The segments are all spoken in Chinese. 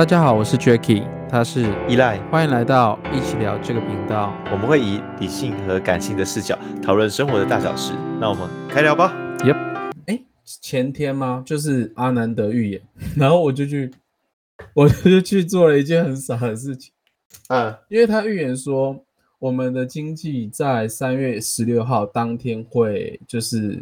大家好，我是 Jacky，他是依赖，欢迎来到一起聊这个频道。我们会以理性和感性的视角讨论生活的大小事。那我们开聊吧。Yep，哎，前天吗？就是阿南德预言，然后我就去，我就去做了一件很傻的事情。嗯，因为他预言说，我们的经济在三月十六号当天会就是。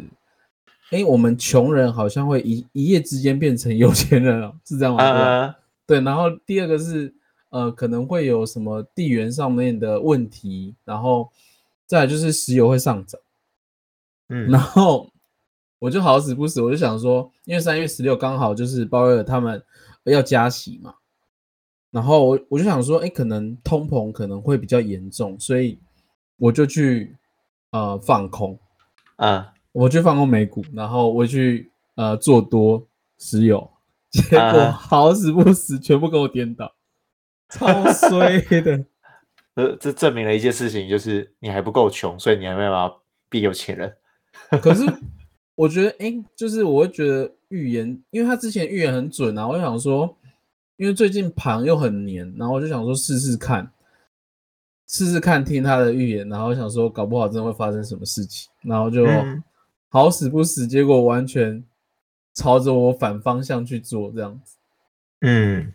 哎，我们穷人好像会一一夜之间变成有钱人了，是这样吗？啊，对。然后第二个是，呃，可能会有什么地缘上面的问题，然后再来就是石油会上涨。嗯，然后我就好死不死，我就想说，因为三月十六刚好就是鲍威尔他们要加息嘛，然后我我就想说，哎，可能通膨可能会比较严重，所以我就去呃放空啊。我去放空美股，然后我去呃做多石油，结果好死不死，啊、全部给我颠倒，超衰的。呃，这证明了一件事情，就是你还不够穷，所以你还没有办法变有钱人。可是我觉得，哎、欸，就是我会觉得预言，因为他之前预言很准啊，我就想说，因为最近盘又很黏，然后我就想说试试看，试试看听他的预言，然后想说搞不好真的会发生什么事情，然后就。嗯好死不死，结果完全朝着我反方向去做这样子。嗯，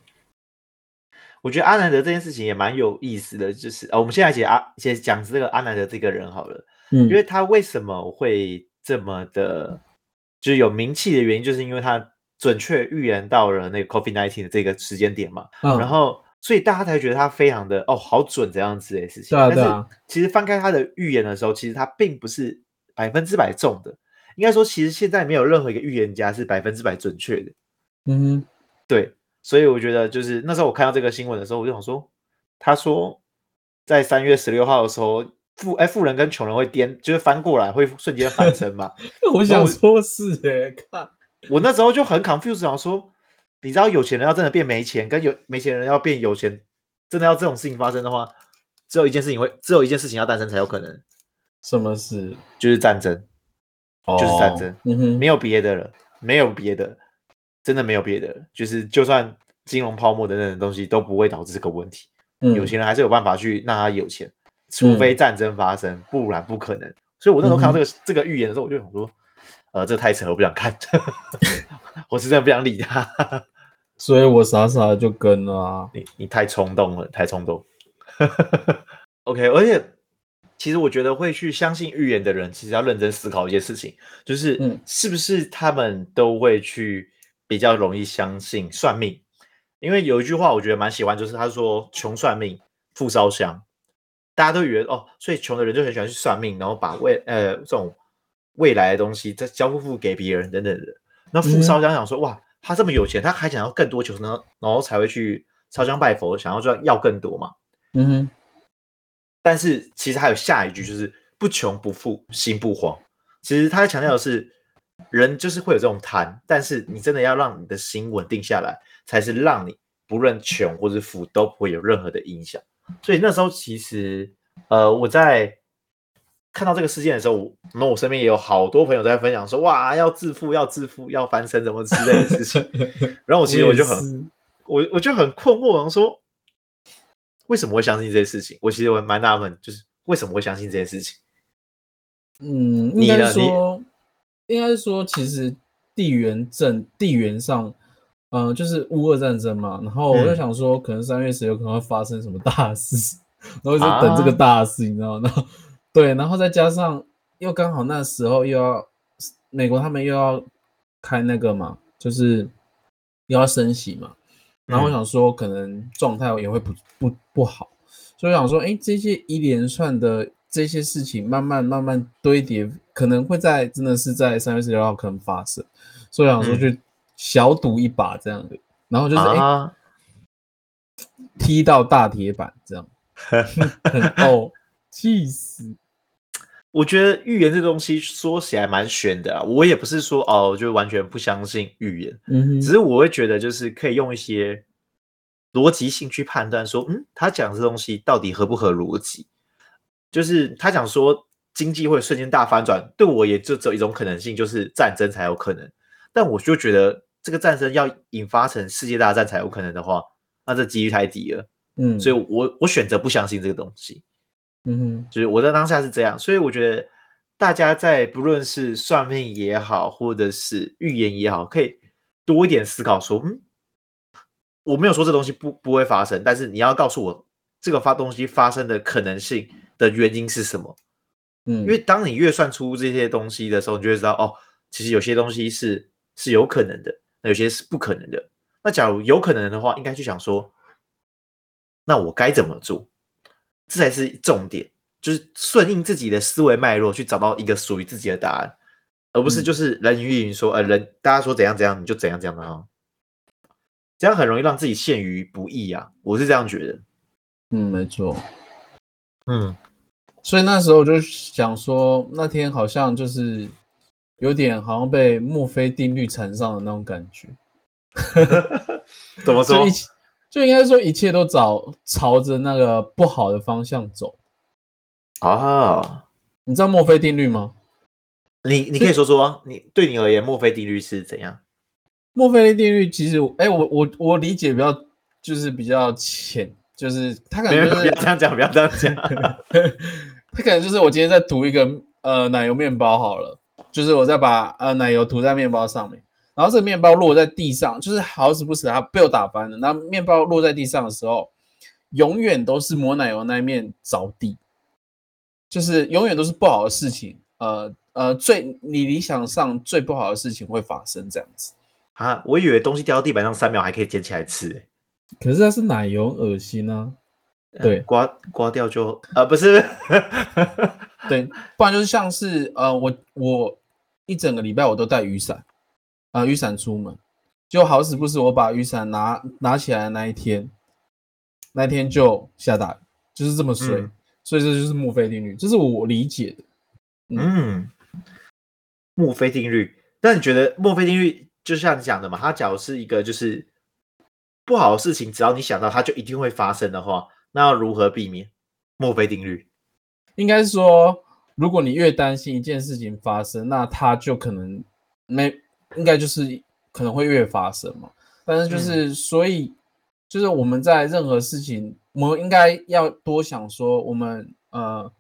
我觉得阿南德这件事情也蛮有意思的，就是呃、哦，我们现在解阿先讲这个阿南德这个人好了，嗯，因为他为什么会这么的，就是有名气的原因，就是因为他准确预言到了那个 COVID-19 的这个时间点嘛，嗯、然后所以大家才觉得他非常的哦好准这样子的事情。对啊，对啊。但是其实翻开他的预言的时候，其实他并不是百分之百中的。应该说，其实现在没有任何一个预言家是百分之百准确的。嗯，对，所以我觉得就是那时候我看到这个新闻的时候，我就想说，他说在三月十六号的时候，富哎富人跟穷人会颠，就是翻过来，会瞬间翻身嘛。我想说是哎，看我那时候就很 confused，想说，你知道有钱人要真的变没钱，跟有没钱人要变有钱，真的要这种事情发生的话，只有一件事情会，只有一件事情要诞生才有可能。什么事？就是战争。就是战争，嗯哼，没有别的了，没有别的，真的没有别的了。就是就算金融泡沫等等的东西都不会导致这个问题。嗯，有钱人还是有办法去让他有钱，除非战争发生，嗯、不然不可能。所以我那时候看到这个、嗯、这个预言的时候，我就想说，呃，这太扯了，我不想看，我是真的不想理他。所以我傻傻的就跟了啊。你你太冲动了，太冲动。OK，而且。其实我觉得会去相信预言的人，其实要认真思考一件事情，就是是不是他们都会去比较容易相信算命？因为有一句话我觉得蛮喜欢，就是他说“穷算命，富烧香”，大家都以为哦，所以穷的人就很喜欢去算命，然后把未呃这种未来的东西再交付付给别人等等的。那富烧香想说哇，他这么有钱，他还想要更多求呢，然后才会去烧香拜佛，想要赚要更多嘛。嗯哼。但是其实还有下一句，就是不穷不富，心不慌。其实他在强调的是，人就是会有这种贪，但是你真的要让你的心稳定下来，才是让你不论穷或是富都不会有任何的影响。所以那时候其实，呃，我在看到这个事件的时候，那我身边也有好多朋友在分享说，哇，要致富，要致富，要翻身，什么之类的事情。然后我其实我就很，我我就很困惑，然后说。为什么会相信这些事情？我其实我蛮纳闷，就是为什么会相信这些事情？嗯，应该说，应该说，其实地缘政地缘上，嗯、呃，就是乌俄战争嘛。然后我就想说，可能三月十有可能会发生什么大事，然后就等这个大事，你知道吗？对，然后再加上又刚好那时候又要美国他们又要开那个嘛，就是又要升息嘛。然后我想说，可能状态也会不不不好，所以我想说，哎，这些一连串的这些事情，慢慢慢慢堆叠，可能会在真的是在三月十六号可能发生，所以我想说去小赌一把这样的，然后就是哎、啊，踢到大铁板这样，哦，气死！我觉得预言这东西说起来蛮玄的啊，我也不是说哦，就完全不相信预言，只是我会觉得就是可以用一些逻辑性去判断说，嗯，他讲这东西到底合不合逻辑？就是他讲说经济会瞬间大翻转，对我也就只有一种可能性，就是战争才有可能。但我就觉得这个战争要引发成世界大战才有可能的话，那这几率太低了。嗯，所以我我选择不相信这个东西。嗯哼，就是我在当下是这样，所以我觉得大家在不论是算命也好，或者是预言也好，可以多一点思考说，嗯，我没有说这东西不不会发生，但是你要告诉我这个发东西发生的可能性的原因是什么？嗯，因为当你越算出这些东西的时候，你就会知道哦，其实有些东西是是有可能的，那有些是不可能的。那假如有可能的话，应该去想说，那我该怎么做？这才是重点，就是顺应自己的思维脉络去找到一个属于自己的答案，而不是就是人云亦云说，呃，人大家说怎样怎样，你就怎样怎样的啊，这样很容易让自己陷于不义啊，我是这样觉得。嗯，没错。嗯，所以那时候我就想说，那天好像就是有点好像被墨菲定律缠上的那种感觉。怎么说？就应该说一切都找朝着那个不好的方向走啊！你知道墨菲定律吗？你你可以说说，你对你而言，墨菲定律是怎样？墨菲定律其实，哎，我我我理解比较就是比较浅，就是他可能、就是、不要这样讲，不要这样讲。他可能就是我今天在涂一个呃奶油面包好了，就是我再把呃奶油涂在面包上面。然后这个面包落在地上，就是好死不死它被我打翻了。然后面包落在地上的时候，永远都是抹奶油那一面着地，就是永远都是不好的事情。呃呃，最你理想上最不好的事情会发生这样子啊！我以为东西掉到地板上三秒还可以捡起来吃，可是它是奶油，恶心啊！对，嗯、刮刮掉就啊，不是，对，不然就是像是呃，我我一整个礼拜我都带雨伞。啊，雨伞出门，就好死不死，我把雨伞拿拿起来的那一天，那天就下大雨，就是这么衰，嗯、所以这就是墨菲定律，这是我理解的。嗯，墨菲定律，那你觉得墨菲定律就像你讲的嘛？它假如是一个就是不好的事情，只要你想到它就一定会发生的话，那要如何避免？墨菲定律应该是说，如果你越担心一件事情发生，那它就可能没。应该就是可能会越发生嘛，但是就是、嗯、所以就是我们在任何事情，我们应该要多想说，我们呃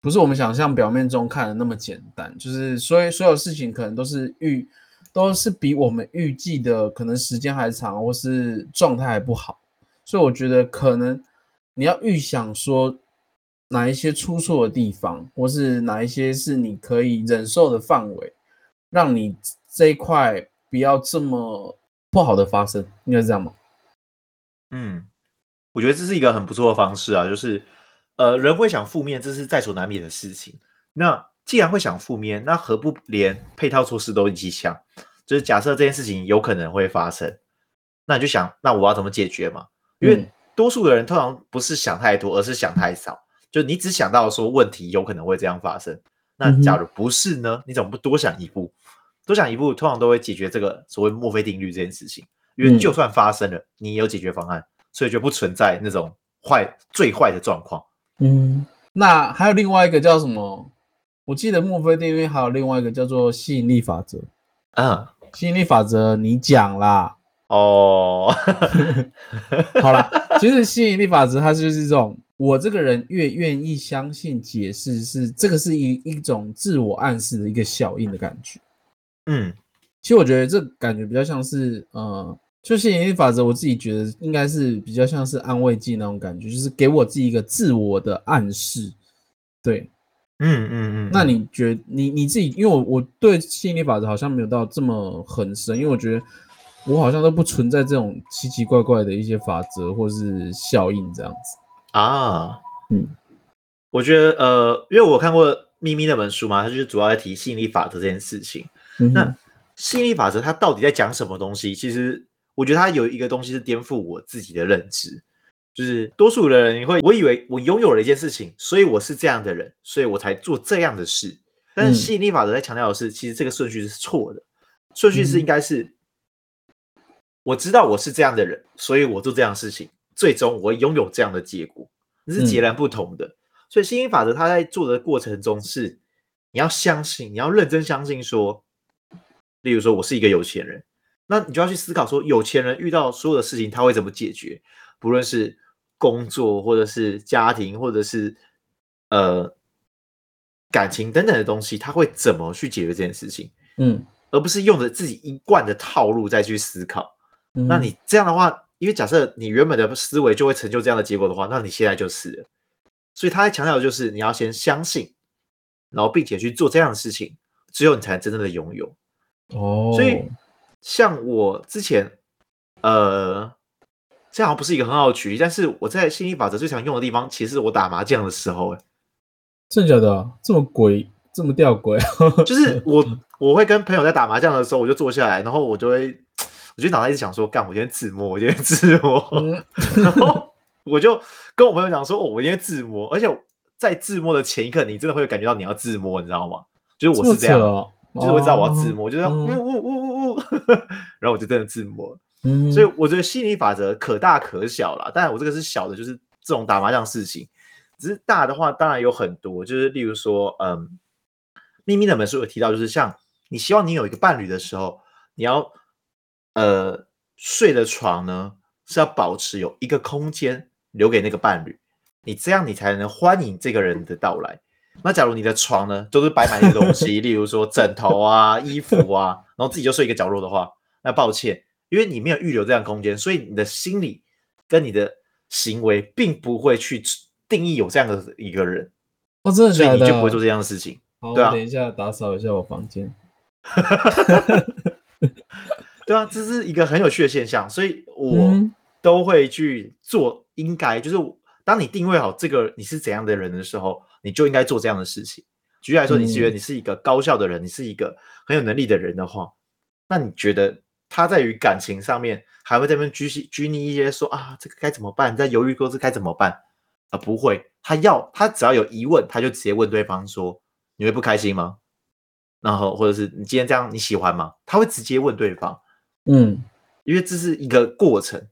不是我们想象表面中看的那么简单，就是所以所有事情可能都是预都是比我们预计的可能时间还长，或是状态还不好，所以我觉得可能你要预想说哪一些出错的地方，或是哪一些是你可以忍受的范围，让你。这一块不要这么不好的发生，应该是这样吗？嗯，我觉得这是一个很不错的方式啊，就是呃，人会想负面，这是在所难免的事情。那既然会想负面，那何不连配套措施都一起想？就是假设这件事情有可能会发生，那你就想，那我要怎么解决嘛？因为多数的人通常不是想太多，而是想太少。就你只想到说问题有可能会这样发生，那假如不是呢？你怎么不多想一步？多想一步，通常都会解决这个所谓墨菲定律这件事情。因为就算发生了，嗯、你也有解决方案，所以就不存在那种坏最坏的状况。嗯，那还有另外一个叫什么？我记得墨菲定律还有另外一个叫做吸引力法则。嗯，吸引力法则你讲啦。哦 好啦，其实吸引力法则它就是这种，我这个人越愿意相信解释，是这个是一一种自我暗示的一个效应的感觉。嗯，其实我觉得这感觉比较像是，呃，就吸引力法则，我自己觉得应该是比较像是安慰剂那种感觉，就是给我自己一个自我的暗示。对，嗯嗯嗯。那你觉得你你自己，因为我我对吸引力法则好像没有到这么很深，因为我觉得我好像都不存在这种奇奇怪怪的一些法则或是效应这样子啊。嗯，我觉得呃，因为我看过咪咪那本书嘛，它就是主要在提吸引力法则这件事情。那吸引力法则它到底在讲什么东西？其实我觉得它有一个东西是颠覆我自己的认知，就是多数的人会我以为我拥有了一件事情，所以我是这样的人，所以我才做这样的事。但是吸引力法则在强调的是，其实这个顺序是错的，顺序是应该是我知道我是这样的人，所以我做这样的事情，最终我会拥有这样的结果，这是截然不同的。所以吸引力法则它在做的过程中是你要相信，你要认真相信说。例如说，我是一个有钱人，那你就要去思考说，有钱人遇到所有的事情他会怎么解决？不论是工作，或者是家庭，或者是呃感情等等的东西，他会怎么去解决这件事情？嗯，而不是用着自己一贯的套路再去思考。嗯、那你这样的话，因为假设你原本的思维就会成就这样的结果的话，那你现在就是了。所以他在强调的就是你要先相信，然后并且去做这样的事情，只有你才能真正的拥有。哦，所以像我之前，呃，这好像不是一个很好的举例，但是我在心理法则最常用的地方，其实我打麻将的时候，哎，真的假的？这么鬼，这么吊诡？就是我我会跟朋友在打麻将的时候，我就坐下来，然后我就会，我就脑袋一直想说，干，我今天自摸，我今天自摸，嗯、然后。我就跟我朋友讲说，哦，我今天自摸，而且在自摸的前一刻，你真的会感觉到你要自摸，你知道吗？就是我是这样，就是我知道我要自摸，哦、就呜呜呜呜呜，然后我就真的自摸。嗯，所以我觉得吸引力法则可大可小啦，当然我这个是小的，就是这种打麻将事情。只是大的话，当然有很多，就是例如说，嗯，秘密那本书有提到，就是像你希望你有一个伴侣的时候，你要呃睡的床呢是要保持有一个空间。留给那个伴侣，你这样你才能欢迎这个人的到来。那假如你的床呢，都是摆满一些东西，例如说枕头啊、衣服啊，然后自己就睡一个角落的话，那抱歉，因为你没有预留这样空间，所以你的心理跟你的行为并不会去定义有这样的一个人。哦，真的假的？所以你就不会做这样的事情。好，对啊，等一下打扫一下我房间。对啊，这是一个很有趣的现象，所以我都会去做。应该就是当你定位好这个你是怎样的人的时候，你就应该做这样的事情。举例来说，你是觉得你是一个高效的人，嗯、你是一个很有能力的人的话，那你觉得他在于感情上面还会在那边拘拘泥一些说啊，这个该怎么办？你在犹豫过这该怎么办？啊，不会，他要他只要有疑问，他就直接问对方说，你会不开心吗？然后或者是你今天这样你喜欢吗？他会直接问对方，嗯，因为这是一个过程。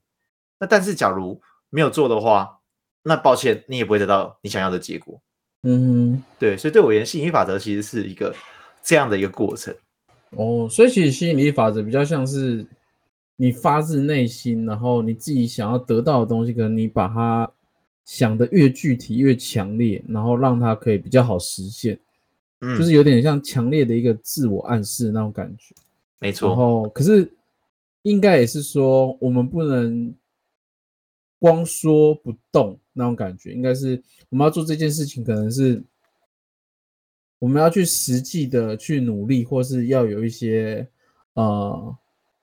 那但是假如没有做的话，那抱歉，你也不会得到你想要的结果。嗯，对，所以对我而言，吸引力法则其实是一个这样的一个过程。哦，所以其实吸引力法则比较像是你发自内心，然后你自己想要得到的东西，可能你把它想的越具体、越强烈，然后让它可以比较好实现。嗯，就是有点像强烈的一个自我暗示那种感觉。没错。然后，可是应该也是说，我们不能。光说不动那种感觉，应该是我们要做这件事情，可能是我们要去实际的去努力，或是要有一些呃，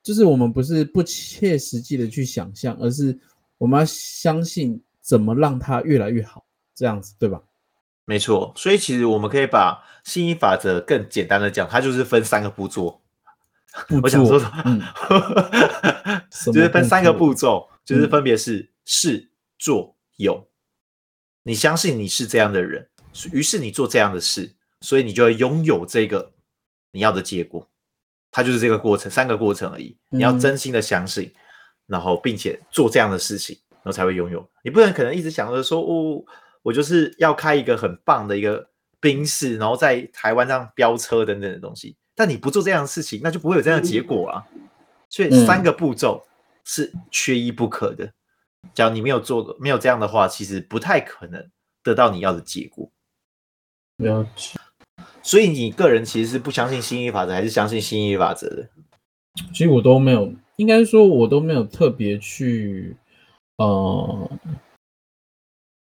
就是我们不是不切实际的去想象，而是我们要相信怎么让它越来越好，这样子对吧？没错，所以其实我们可以把吸引力法则更简单的讲，它就是分三个步骤。步骤我想说 什么？嗯、就是分三个步骤，就是分别是。是做有，你相信你是这样的人，于是你做这样的事，所以你就会拥有这个你要的结果。它就是这个过程，三个过程而已。你要真心的相信，嗯、然后并且做这样的事情，然后才会拥有。你不能可能一直想着说，哦，我就是要开一个很棒的一个宾士，然后在台湾上飙车等等的东西。但你不做这样的事情，那就不会有这样的结果啊。所以三个步骤是缺一不可的。假如你没有做，没有这样的话，其实不太可能得到你要的结果。了解。所以你个人其实是不相信吸引力法则，还是相信吸引力法则的？其实我都没有，应该说我都没有特别去，呃，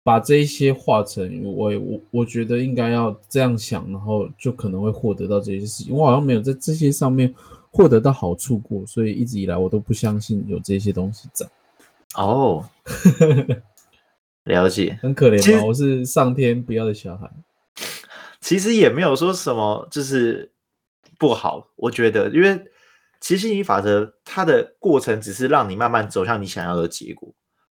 把这一些化成我我我觉得应该要这样想，然后就可能会获得到这些事情。我好像没有在这些上面获得到好处过，所以一直以来我都不相信有这些东西在。哦，了解，很可怜吗？我是上天不要的小孩。其实也没有说什么，就是不好。我觉得，因为其实吸引力法则它的过程只是让你慢慢走向你想要的结果。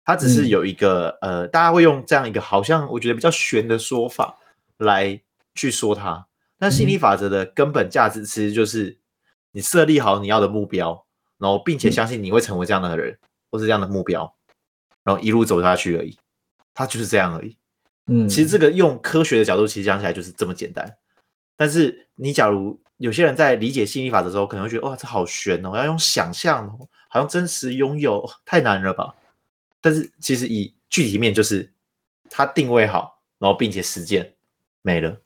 它只是有一个、嗯、呃，大家会用这样一个好像我觉得比较玄的说法来去说它。但吸引力法则的根本价值其实就是你设立好你要的目标，然后并且相信你会成为这样的人。嗯或是这样的目标，然后一路走下去而已，它就是这样而已。嗯，其实这个用科学的角度，其实讲起来就是这么简单。但是你假如有些人在理解吸引力法则的时候，可能会觉得哇，这好玄哦，要用想象哦，好像真实拥有 太难了吧？但是其实以具体面就是它定位好，然后并且实践没了。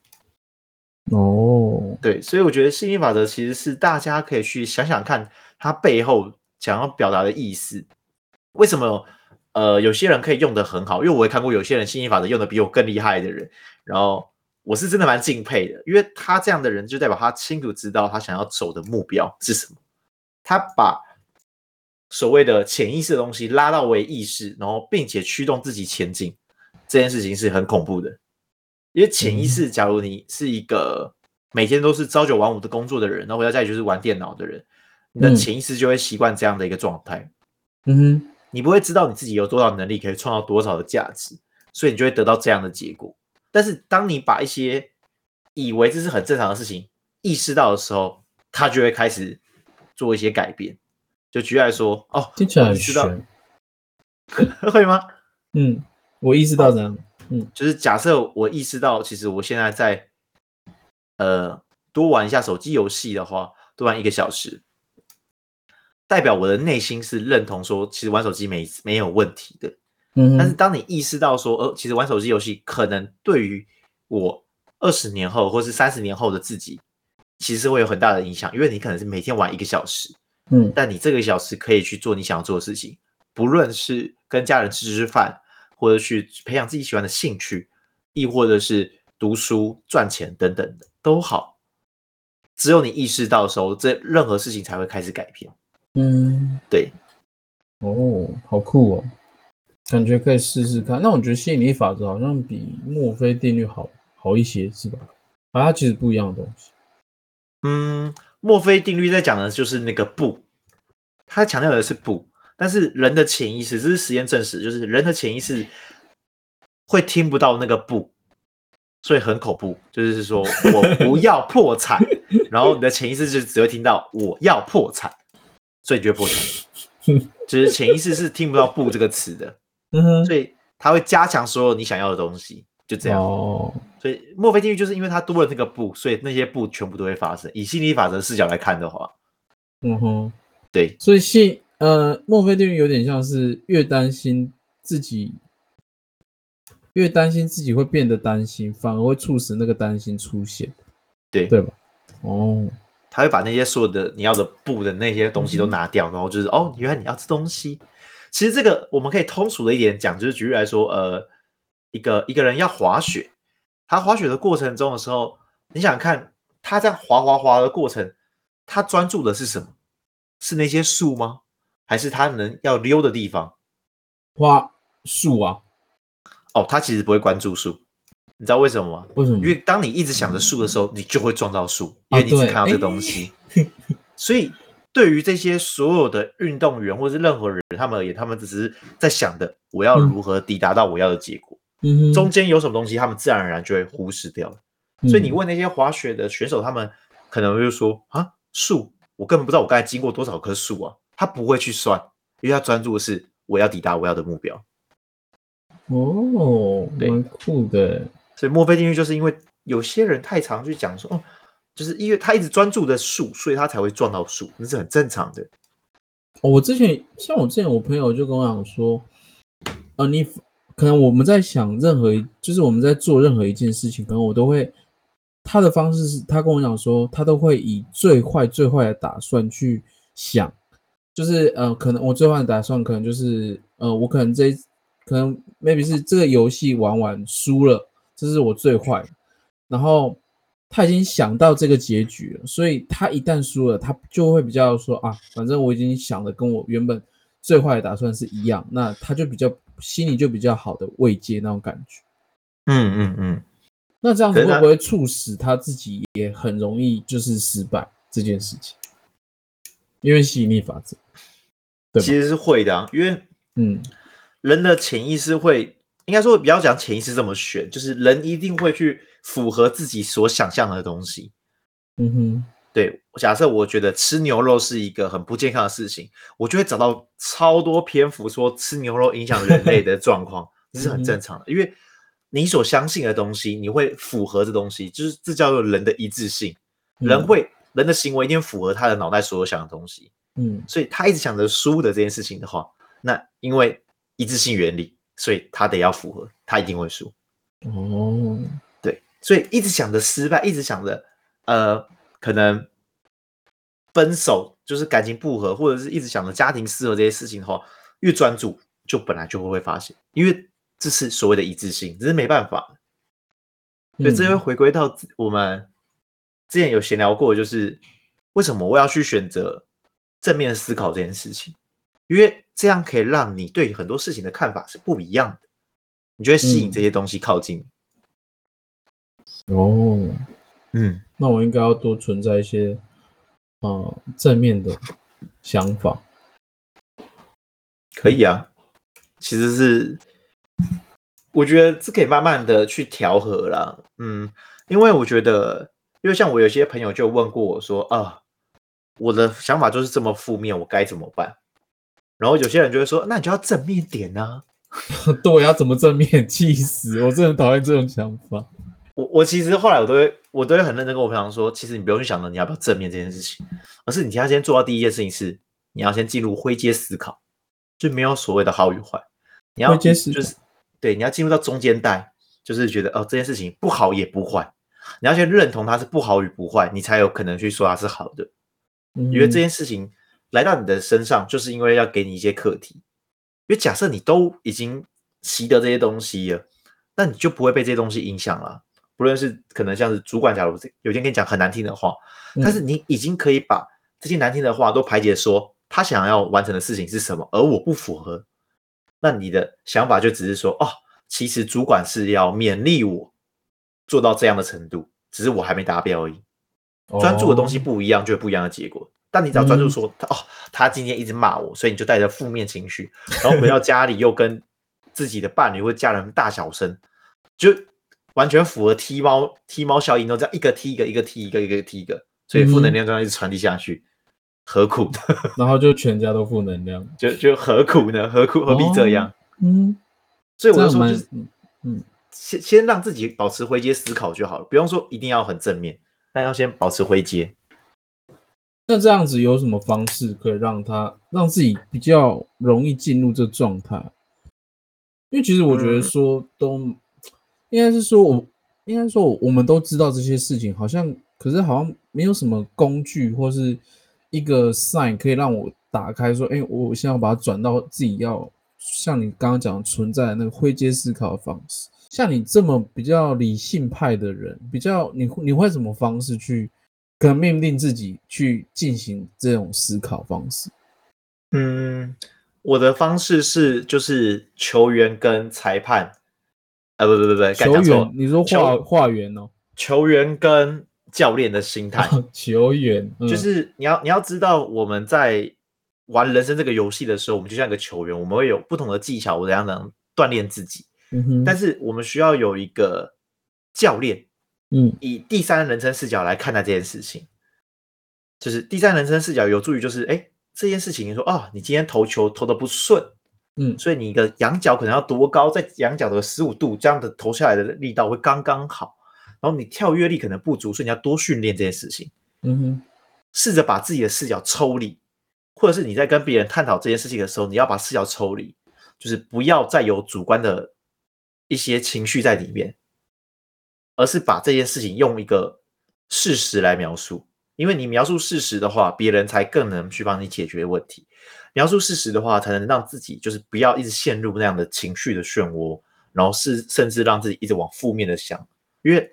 哦，对，所以我觉得吸引力法则其实是大家可以去想想看，它背后想要表达的意思。为什么？呃，有些人可以用的很好，因为我也看过有些人吸引法则用的比我更厉害的人，然后我是真的蛮敬佩的，因为他这样的人就代表他清楚知道他想要走的目标是什么，他把所谓的潜意识的东西拉到为意识，然后并且驱动自己前进，这件事情是很恐怖的。因为潜意识，假如你是一个每天都是朝九晚五的工作的人，然后回到家里就是玩电脑的人，你的潜意识就会习惯这样的一个状态。嗯哼，你不会知道你自己有多少能力可以创造多少的价值，所以你就会得到这样的结果。但是当你把一些以为这是很正常的事情意识到的时候，他就会开始做一些改变。就举例来说，哦，听起来很玄，会吗？嗯，我意识到这样。嗯，就是假设我意识到，其实我现在在，呃，多玩一下手机游戏的话，多玩一个小时，代表我的内心是认同说，其实玩手机没没有问题的。嗯，但是当你意识到说，呃，其实玩手机游戏可能对于我二十年后或是三十年后的自己，其实会有很大的影响，因为你可能是每天玩一个小时，嗯，但你这个小时可以去做你想要做的事情，不论是跟家人吃吃饭。或者去培养自己喜欢的兴趣，亦或者是读书赚钱等等的都好。只有你意识到的时候，这任何事情才会开始改变。嗯，对。哦，好酷哦，感觉可以试试看。那我觉得吸引力法则好像比墨菲定律好好一些，是吧？啊，它其实不一样的东西。嗯，墨菲定律在讲的就是那个不，它强调的是不。但是人的潜意识，这是实验证实，就是人的潜意识会听不到那个不，所以很恐怖。就是说我不要破产，然后你的潜意识就只会听到我要破产，所以你就会破产。就是潜意识是听不到不这个词的，所以它会加强所有你想要的东西，就这样。哦，所以墨菲定律就是因为它多了那个不，所以那些不全部都会发生。以心理法则视角来看的话，嗯哼，对，所以信。呃，墨菲定律有点像是越担心自己，越担心自己会变得担心，反而会促使那个担心出现，对对吧？哦，他会把那些所有的你要的布的那些东西都拿掉，嗯、然后就是哦，原来你要吃东西。其实这个我们可以通俗的一点讲，就是举例来说，呃，一个一个人要滑雪，他滑雪的过程中的时候，你想看他在滑滑滑的过程，他专注的是什么？是那些树吗？还是他能要溜的地方，花树啊，哦，他其实不会关注树，你知道为什么吗？为什么？因为当你一直想着树的时候，你就会撞到树，因为你只看到这东西。啊、所以，对于这些所有的运动员或是任何人，他们而言，他们只是在想的，我要如何抵达到我要的结果。嗯，中间有什么东西，他们自然而然就会忽视掉了。嗯、所以，你问那些滑雪的选手，他们可能会说啊，树，我根本不知道我刚才经过多少棵树啊。他不会去算，因为他专注的是我要抵达我要的目标。哦，对，蛮酷的。所以墨菲定律就是因为有些人太常去讲说，哦，就是因为他一直专注的树，所以他才会撞到树，那是很正常的。哦，我之前像我之前我朋友就跟我讲说，呃，你可能我们在想任何一，就是我们在做任何一件事情，可能我都会他的方式是他跟我讲说，他都会以最坏最坏的打算去想。就是呃，可能我最坏的打算可能就是呃，我可能这可能 maybe 是这个游戏玩完输了，这是我最坏。然后他已经想到这个结局了，所以他一旦输了，他就会比较说啊，反正我已经想的跟我原本最坏的打算是一样，那他就比较心里就比较好的慰藉那种感觉。嗯嗯嗯。那这样子会不会促使他自己也很容易就是失败这件事情？因为吸引力法则，其实是会的啊。因为，嗯，人的潜意识会，应该说不要讲潜意识这么选，就是人一定会去符合自己所想象的东西。嗯哼，对。假设我觉得吃牛肉是一个很不健康的事情，我就会找到超多篇幅说吃牛肉影响人类的状况，这是很正常的。因为你所相信的东西，你会符合这东西，就是这叫做人的一致性。人会。人的行为一定符合他的脑袋所有想的东西，嗯，所以他一直想着输的这件事情的话，那因为一致性原理，所以他得要符合，他一定会输。哦，对，所以一直想着失败，一直想着呃，可能分手就是感情不和，或者是一直想着家庭失和这些事情的话，越专注就本来就会会发现，因为这是所谓的一致性，只是没办法。所以这又回归到我们之前有闲聊过，就是为什么我要去选择正面思考这件事情？因为这样可以让你对很多事情的看法是不一样的，你就会吸引这些东西靠近。哦，嗯，那我应该要多存在一些呃正面的想法。可以啊，其实是。我觉得这可以慢慢的去调和啦，嗯，因为我觉得，因为像我有些朋友就问过我说，啊，我的想法就是这么负面，我该怎么办？然后有些人就会说，那你就要正面点啊。对，要怎么正面？气死！我真的很讨厌这种想法。我我其实后来我都会，我都会很认真跟我朋友说，其实你不用去想着你要不要正面这件事情，而是你要先做到第一件事情是，你要先进入灰阶思考，就没有所谓的好与坏，你要就是。对，你要进入到中间带，就是觉得哦，这件事情不好也不坏，你要先认同它是不好与不坏，你才有可能去说它是好的。嗯，因为这件事情来到你的身上，就是因为要给你一些课题。因为假设你都已经习得这些东西了，那你就不会被这些东西影响了。不论是可能像是主管，假如有天跟你讲很难听的话，但是你已经可以把这些难听的话都排解，说他想要完成的事情是什么，而我不符合。那你的想法就只是说，哦，其实主管是要勉励我做到这样的程度，只是我还没达标而已。专注的东西不一样，就有不一样的结果。但你只要专注说，哦，他哦，他今天一直骂我，所以你就带着负面情绪，然后回到家里又跟自己的伴侣或家人大小声，就完全符合踢猫踢猫效应，都这样一个踢一个，一个踢一个，一个踢一个，所以负能量这样一直传递下去。何苦呢？然后就全家都负能量，就就何苦呢？何苦何必这样？哦、嗯，所以我就说，就是嗯，先先让自己保持灰阶思考就好了，不用说一定要很正面，但要先保持灰阶。那这样子有什么方式可以让他让自己比较容易进入这状态？因为其实我觉得说都、嗯、应该是说我，我应该说我们都知道这些事情，好像可是好像没有什么工具或是。一个 sign 可以让我打开，说：“哎，我现在要把它转到自己要像你刚刚讲存在的那个灰阶思考的方式。像你这么比较理性派的人，比较你你会什么方式去可能命令自己去进行这种思考方式？嗯，我的方式是就是球员跟裁判，啊不不不不，球员你说话话员哦，球员跟。教练的心态，球员、嗯、就是你要你要知道，我们在玩人生这个游戏的时候，我们就像一个球员，我们会有不同的技巧，我怎样能锻炼自己。嗯。但是我们需要有一个教练，嗯，以第三人称视角来看待这件事情。就是第三人称视角有助于，就是哎，这件事情你说啊、哦，你今天投球投的不顺，嗯，所以你的仰角可能要多高，在仰角的十五度，这样的投下来的力道会刚刚好。然后你跳跃力可能不足，所以你要多训练这件事情。嗯哼，试着把自己的视角抽离，或者是你在跟别人探讨这件事情的时候，你要把视角抽离，就是不要再有主观的一些情绪在里面，而是把这件事情用一个事实来描述。因为你描述事实的话，别人才更能去帮你解决问题。描述事实的话，才能让自己就是不要一直陷入那样的情绪的漩涡，然后是甚至让自己一直往负面的想，因为。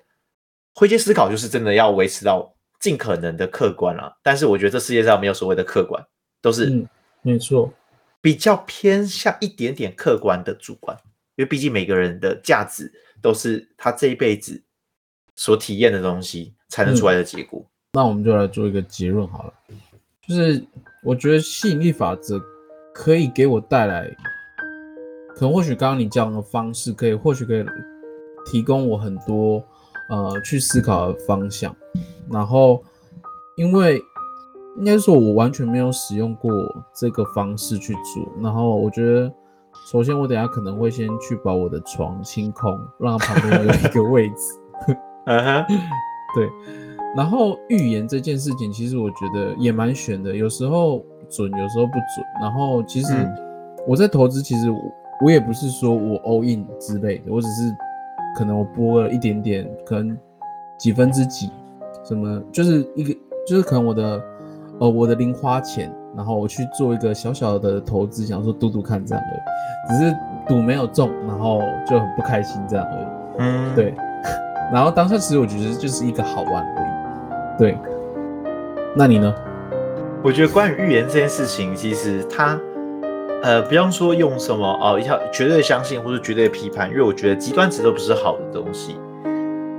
灰阶思考就是真的要维持到尽可能的客观了，但是我觉得这世界上没有所谓的客观，都是嗯，没错，比较偏向一点点客观的主观，因为毕竟每个人的价值都是他这一辈子所体验的东西才能出来的结果。那我们就来做一个结论好了，就是我觉得吸引力法则可以给我带来，可能或许刚刚你讲的方式可以，或许可以提供我很多。呃，去思考的方向，然后，因为应该说，我完全没有使用过这个方式去做。然后，我觉得，首先我等下可能会先去把我的床清空，让旁边有一个位置。嗯哼，对。然后，预言这件事情，其实我觉得也蛮玄的，有时候准，有时候不准。然后，其实我在投资，其实我也不是说我 all in 之类的，我只是可能我拨了一点点，可能几分之几，什么就是一个就是可能我的呃我的零花钱，然后我去做一个小小的投资，想说赌赌看这样而已，只是赌没有中，然后就很不开心这样而已。嗯，对。然后当下其实我觉得就是一个好玩而已。对，那你呢？我觉得关于预言这件事情，其实它。呃，不用说用什么哦，一条绝对相信或者绝对批判，因为我觉得极端值都不是好的东西。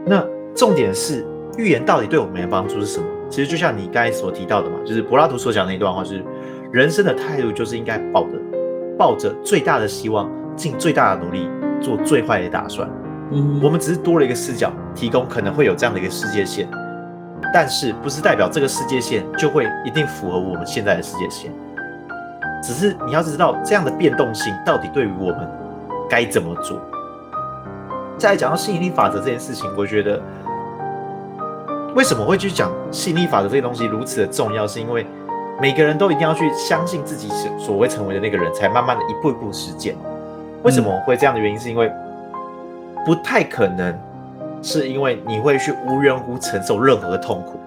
那重点是预言到底对我们的帮助是什么？其实就像你刚才所提到的嘛，就是柏拉图所讲的那段话，就是人生的态度就是应该抱着抱着最大的希望，尽最大的努力，做最坏的打算。我们只是多了一个视角，提供可能会有这样的一个世界线，但是不是代表这个世界线就会一定符合我们现在的世界线。只是你要知道，这样的变动性到底对于我们该怎么做？再来讲到吸引力法则这件事情，我觉得为什么会去讲吸引力法则这个东西如此的重要，是因为每个人都一定要去相信自己所所会成为的那个人，才慢慢的一步一步实践。为什么会这样的原因，是因为不太可能是因为你会去无缘无故承受任何的痛苦。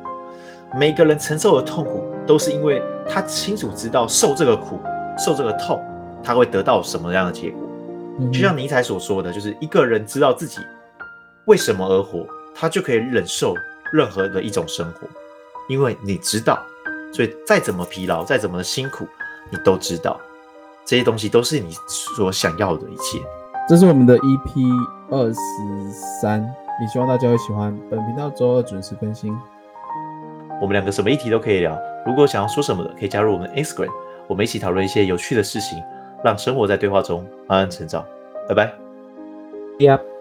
每个人承受的痛苦，都是因为他清楚知道受这个苦、受这个痛，他会得到什么样的结果。就像尼采所说的，就是一个人知道自己为什么而活，他就可以忍受任何的一种生活，因为你知道，所以再怎么疲劳、再怎么的辛苦，你都知道这些东西都是你所想要的一切。这是我们的 EP 二十三，也希望大家会喜欢。本频道周二准时更新。我们两个什么议题都可以聊，如果想要说什么的，可以加入我们 Instagram，我们一起讨论一些有趣的事情，让生活在对话中慢慢成长。拜拜。Yep.